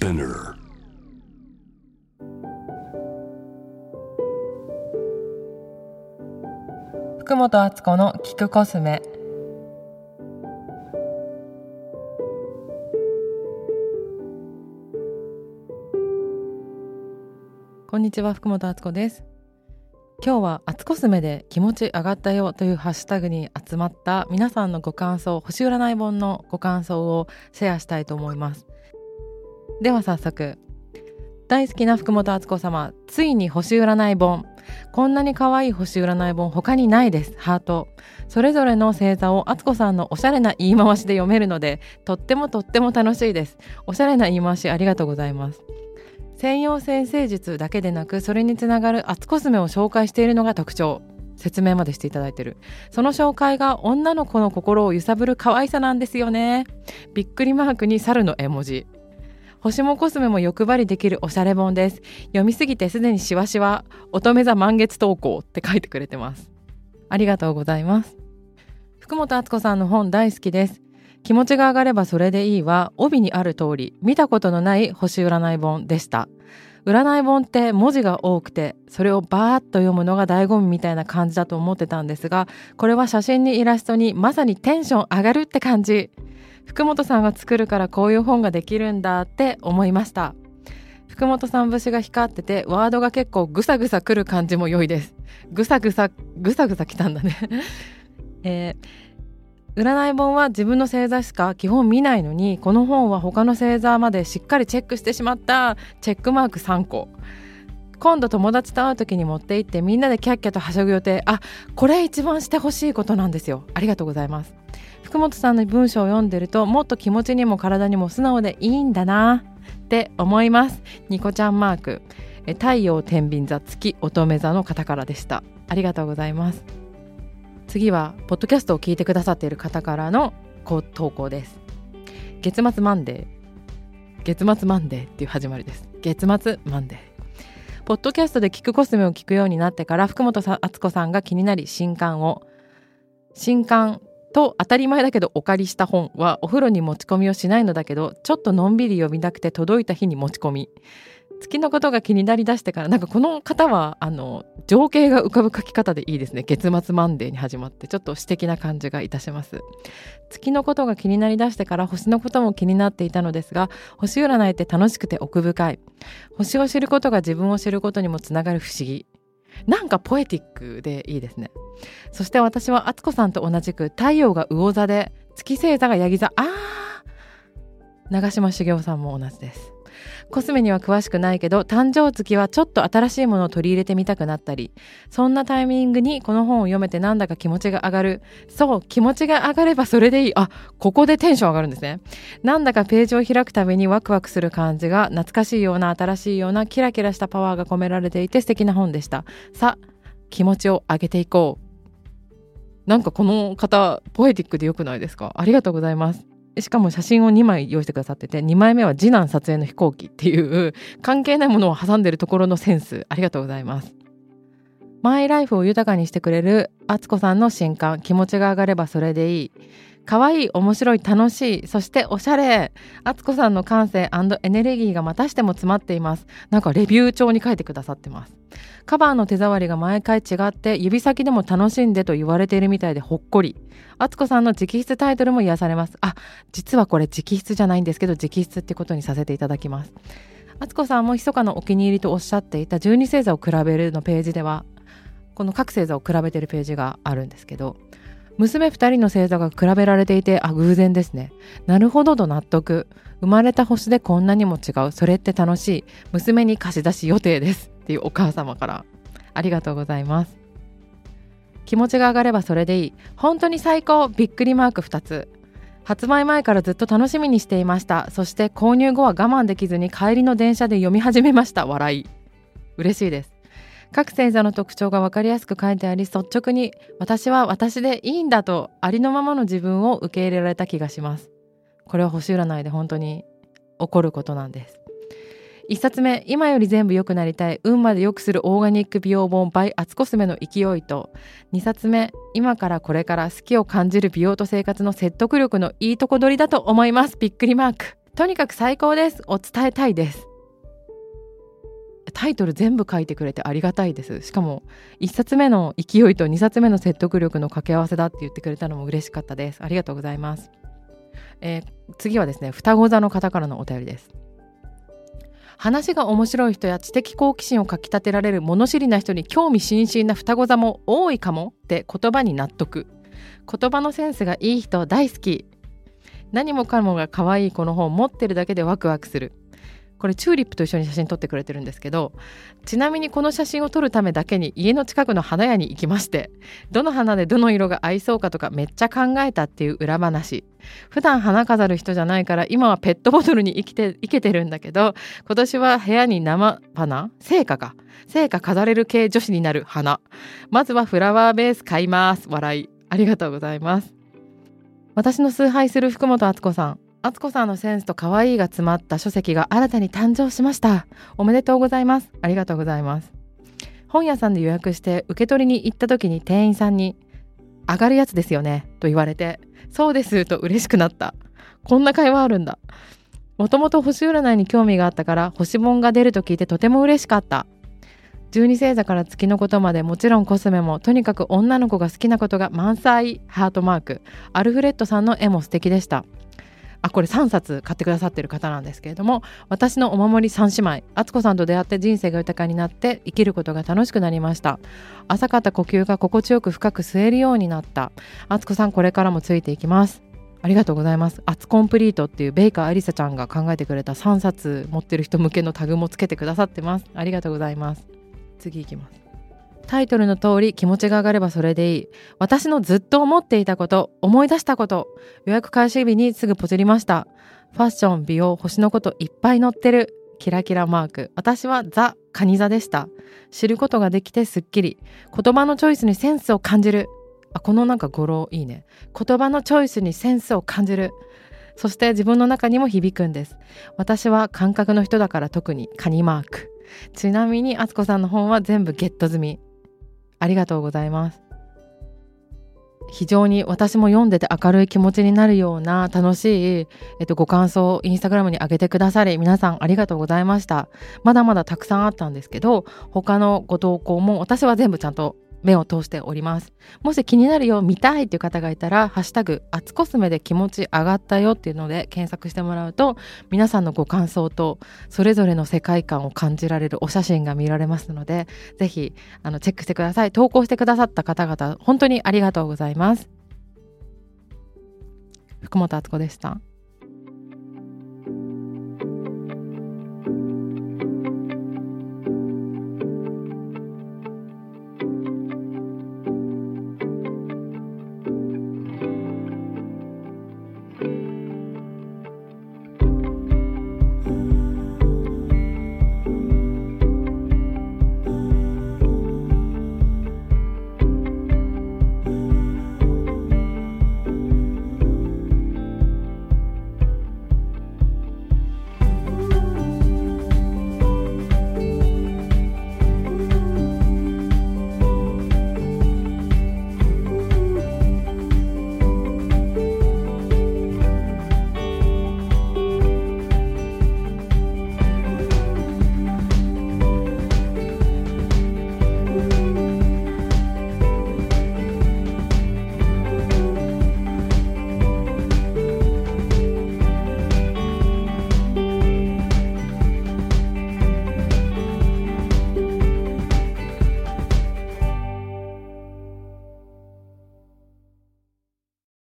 Spinner. 福本敦子の聞くコスメこんにちは福本敦子です今日はアツコスメで気持ち上がったよというハッシュタグに集まった皆さんのご感想星占い本のご感想をシェアしたいと思います。では早速大好きな福本敦子様ついに星占い本。こんなに可愛い星占い本他にないです。ハート。それぞれの星座を敦子さんのおしゃれな言い回しで読めるのでとってもとっても楽しいです。おしゃれな言い回しありがとうございます。専用先生術だけでなくそれにつながる厚コスメを紹介しているのが特徴。説明までしていただいてる。その紹介が女の子の心を揺さぶる可愛さなんですよね。びっくりマークに猿の絵文字。星もコスメも欲張りできるおしゃれ本です。読みすぎてすでにしわしわ乙女座満月投稿って書いてくれてます。ありがとうございます。福本敦子さんの本大好きです。気持ちが上がればそれでいいは帯にある通り見たことのない星占い本でした。占い本って文字が多くてそれをバーッと読むのが醍醐味みたいな感じだと思ってたんですがこれは写真にイラストにまさにテンション上がるって感じ。福本さんが作るからこういう本ができるんだって思いました。福本さん節が光っててワードが結構ぐさぐさくる感じも良いです。ぐさぐさぐさぐさきたんだね。えー、占い本は自分の星座しか基本見ないのにこの本は他の星座までしっかりチェックしてしまった。チェックマーク3個。今度友達と会う時に持って行ってみんなでキャッキャとはしゃぐ予定。あこれ一番してほしいことなんですよ。ありがとうございます。福本さんの文章を読んでるともっと気持ちにも体にも素直でいいんだなって思います。ニコちゃんマーク。太陽天秤座月乙女座の方からでした。ありがとうございます。次はポッドキャストを聞いてくださっている方からの投稿です。月末マンデー。月末マンデーっていう始まりです。月末マンデー。ポッドキャストで聞くコスメを聞くようになってから福本敦子さんが気になり新刊を新刊と当たり前だけどお借りした本はお風呂に持ち込みをしないのだけどちょっとのんびり読みたくて届いた日に持ち込み。月のことが気になりだしてからなんかこの方はあの情景が浮かぶ書き方でいいですね。月末マンデーに始まってちょっと詩的な感じがいたします。月のことが気になりだしてから星のことも気になっていたのですが星占いって楽しくて奥深い。星を知ることが自分を知ることにもつながる不思議。なんかポエティックでいいですね。そして私は敦子さんと同じく太陽が魚座で月星座がヤギ座。あー長嶋茂雄さんも同じです。コスメには詳しくないけど誕生月はちょっと新しいものを取り入れてみたくなったりそんなタイミングにこの本を読めてなんだか気持ちが上がる。そう気持ちが上がればそれでいい。あここでテンション上がるんですね。なんだかページを開くたびにワクワクする感じが懐かしいような新しいようなキラキラしたパワーが込められていて素敵な本でした。さあ気持ちを上げていこう。なんかこの方ポエティックで良くないですか？ありがとうございます。しかも写真を2枚用意してくださってて2枚目は次男撮影の飛行機っていう関係ないものを挟んでるところのセンス。ありがとうございます。マイライフを豊かにしてくれる敦子さんの新刊。気持ちが上がればそれでいい。可愛い面白い楽しいそしておしゃれ。あつこさんの感性エネルギーがまたしても詰まっています。なんかレビュー帳に書いてくださってます。カバーの手触りが毎回違って指先でも楽しんでと言われているみたいでほっこり。あつこさんの直筆タイトルも癒されます。あ実はこれ直筆じゃないんですけど直筆ってことにさせていただきます。あつこさんも密かなお気に入りとおっしゃっていた12星座を比べるのページではこの各星座を比べてるページがあるんですけど娘2人の星座が比べられていてあ偶然ですね。なるほどと納得。生まれた星でこんなにも違う。それって楽しい。娘に貸し出し予定ですっていうお母様から。ありがとうございます。気持ちが上がればそれでいい。本当に最高。びっくりマーク2つ。発売前からずっと楽しみにしていました。そして購入後は我慢できずに帰りの電車で読み始めました。笑い。嬉しいです。各星座の特徴が分かりやすく書いてあり率直に私は私でいいんだとありのままの自分を受け入れられた気がします。これは星占いで本当に起こることなんです。1冊目今より全部良くなりたい運まで良くするオーガニック美容本 by アツコスメの勢いと。2冊目今からこれから好きを感じる美容と生活の説得力のいいとこ取りだと思います。びっくりマーク。とにかく最高です。を伝えたいです。タイトル全部書いてくれてありがたいです。しかも1冊目の勢いと2冊目の説得力の掛け合わせだって言ってくれたのも嬉しかったです。ありがとうございます、えー、次はですね双子座の方からのお便りです。話が面白い人や知的好奇心をかきたてられる物知りな人に興味津々な双子座も多いかもって言葉に納得。言葉のセンスがいい人大好き。何もかもが可愛いこの本持ってるだけでワクワクする。これチューリップと一緒に写真撮ってくれてるんですけどちなみにこの写真を撮るためだけに家の近くの花屋に行きましてどの花でどの色が合いそうかとかめっちゃ考えたっていう裏話。普段花飾る人じゃないから今はペットボトルに生きて生けてるんだけど今年は部屋に生花聖火か。聖火飾れる系女子になる花。まずはフラワーベース買います。笑い。ありがとうございます。私の崇拝する福本敦子さん。敦子さんのセンスと可愛いが詰まった書籍が新たに誕生しました。おめでとうございます。ありがとうございます。本屋さんで予約して受け取りに行った時に店員さんに上がるやつですよねと言われてそうですと嬉しくなった。こんな会話あるんだ。もともと星占いに興味があったから星本が出ると聞いてとても嬉しかった。12星座から月のことまでもちろんコスメもとにかく女の子が好きなことが満載。ハートマーク。アルフレッドさんの絵も素敵でした。あこれ3冊買ってくださってる方なんですけれども私のお守り3姉妹敦子さんと出会って人生が豊かになって生きることが楽しくなりました浅かった呼吸が心地よく深く吸えるようになった敦子さんこれからもついていきますありがとうございます。アツコンプリートっていうベイカーアリサちゃんが考えてくれた3冊持ってる人向けのタグもつけてくださってます。ありがとうございます。次いきます。タイトルの通り気持ちが上がればそれでいい。私のずっと思っていたこと、思い出したこと、予約開始日にすぐポチりました。ファッション、美容、星のこといっぱい載ってる。キラキラマーク。私はザ・カニ座でした。知ることができてすっきり。言葉のチョイスにセンスを感じる。あ、このなんか語呂いいね。言葉のチョイスにセンスを感じる。そして自分の中にも響くんです。私は感覚の人だから特にカニマーク。ちなみに、あつこさんの本は全部ゲット済み。ありがとうございます。非常に私も読んでて明るい気持ちになるような楽しい、えっと、ご感想をインスタグラムに上げてくださり皆さんありがとうございましたまだまだたくさんあったんですけど他のご投稿も私は全部ちゃんと目を通しております。もし気になるよ見たいっていう方がいたら「ハッシュタグアツコスメ」で気持ち上がったよっていうので検索してもらうと皆さんのご感想とそれぞれの世界観を感じられるお写真が見られますのでぜひあのチェックしてください。投稿してくださった方々本当にありがとうございます。福本敦子でした。